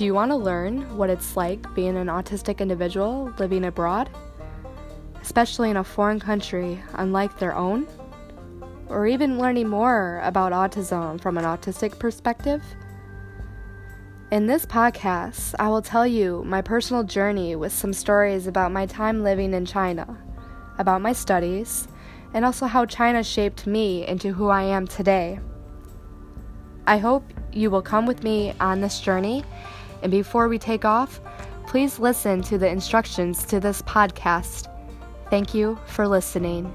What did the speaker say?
Do you want to learn what it's like being an autistic individual living abroad? Especially in a foreign country unlike their own? Or even learning more about autism from an autistic perspective? In this podcast, I will tell you my personal journey with some stories about my time living in China, about my studies, and also how China shaped me into who I am today. I hope you will come with me on this journey, and before we take off, please listen to the instructions to this podcast. Thank you for listening.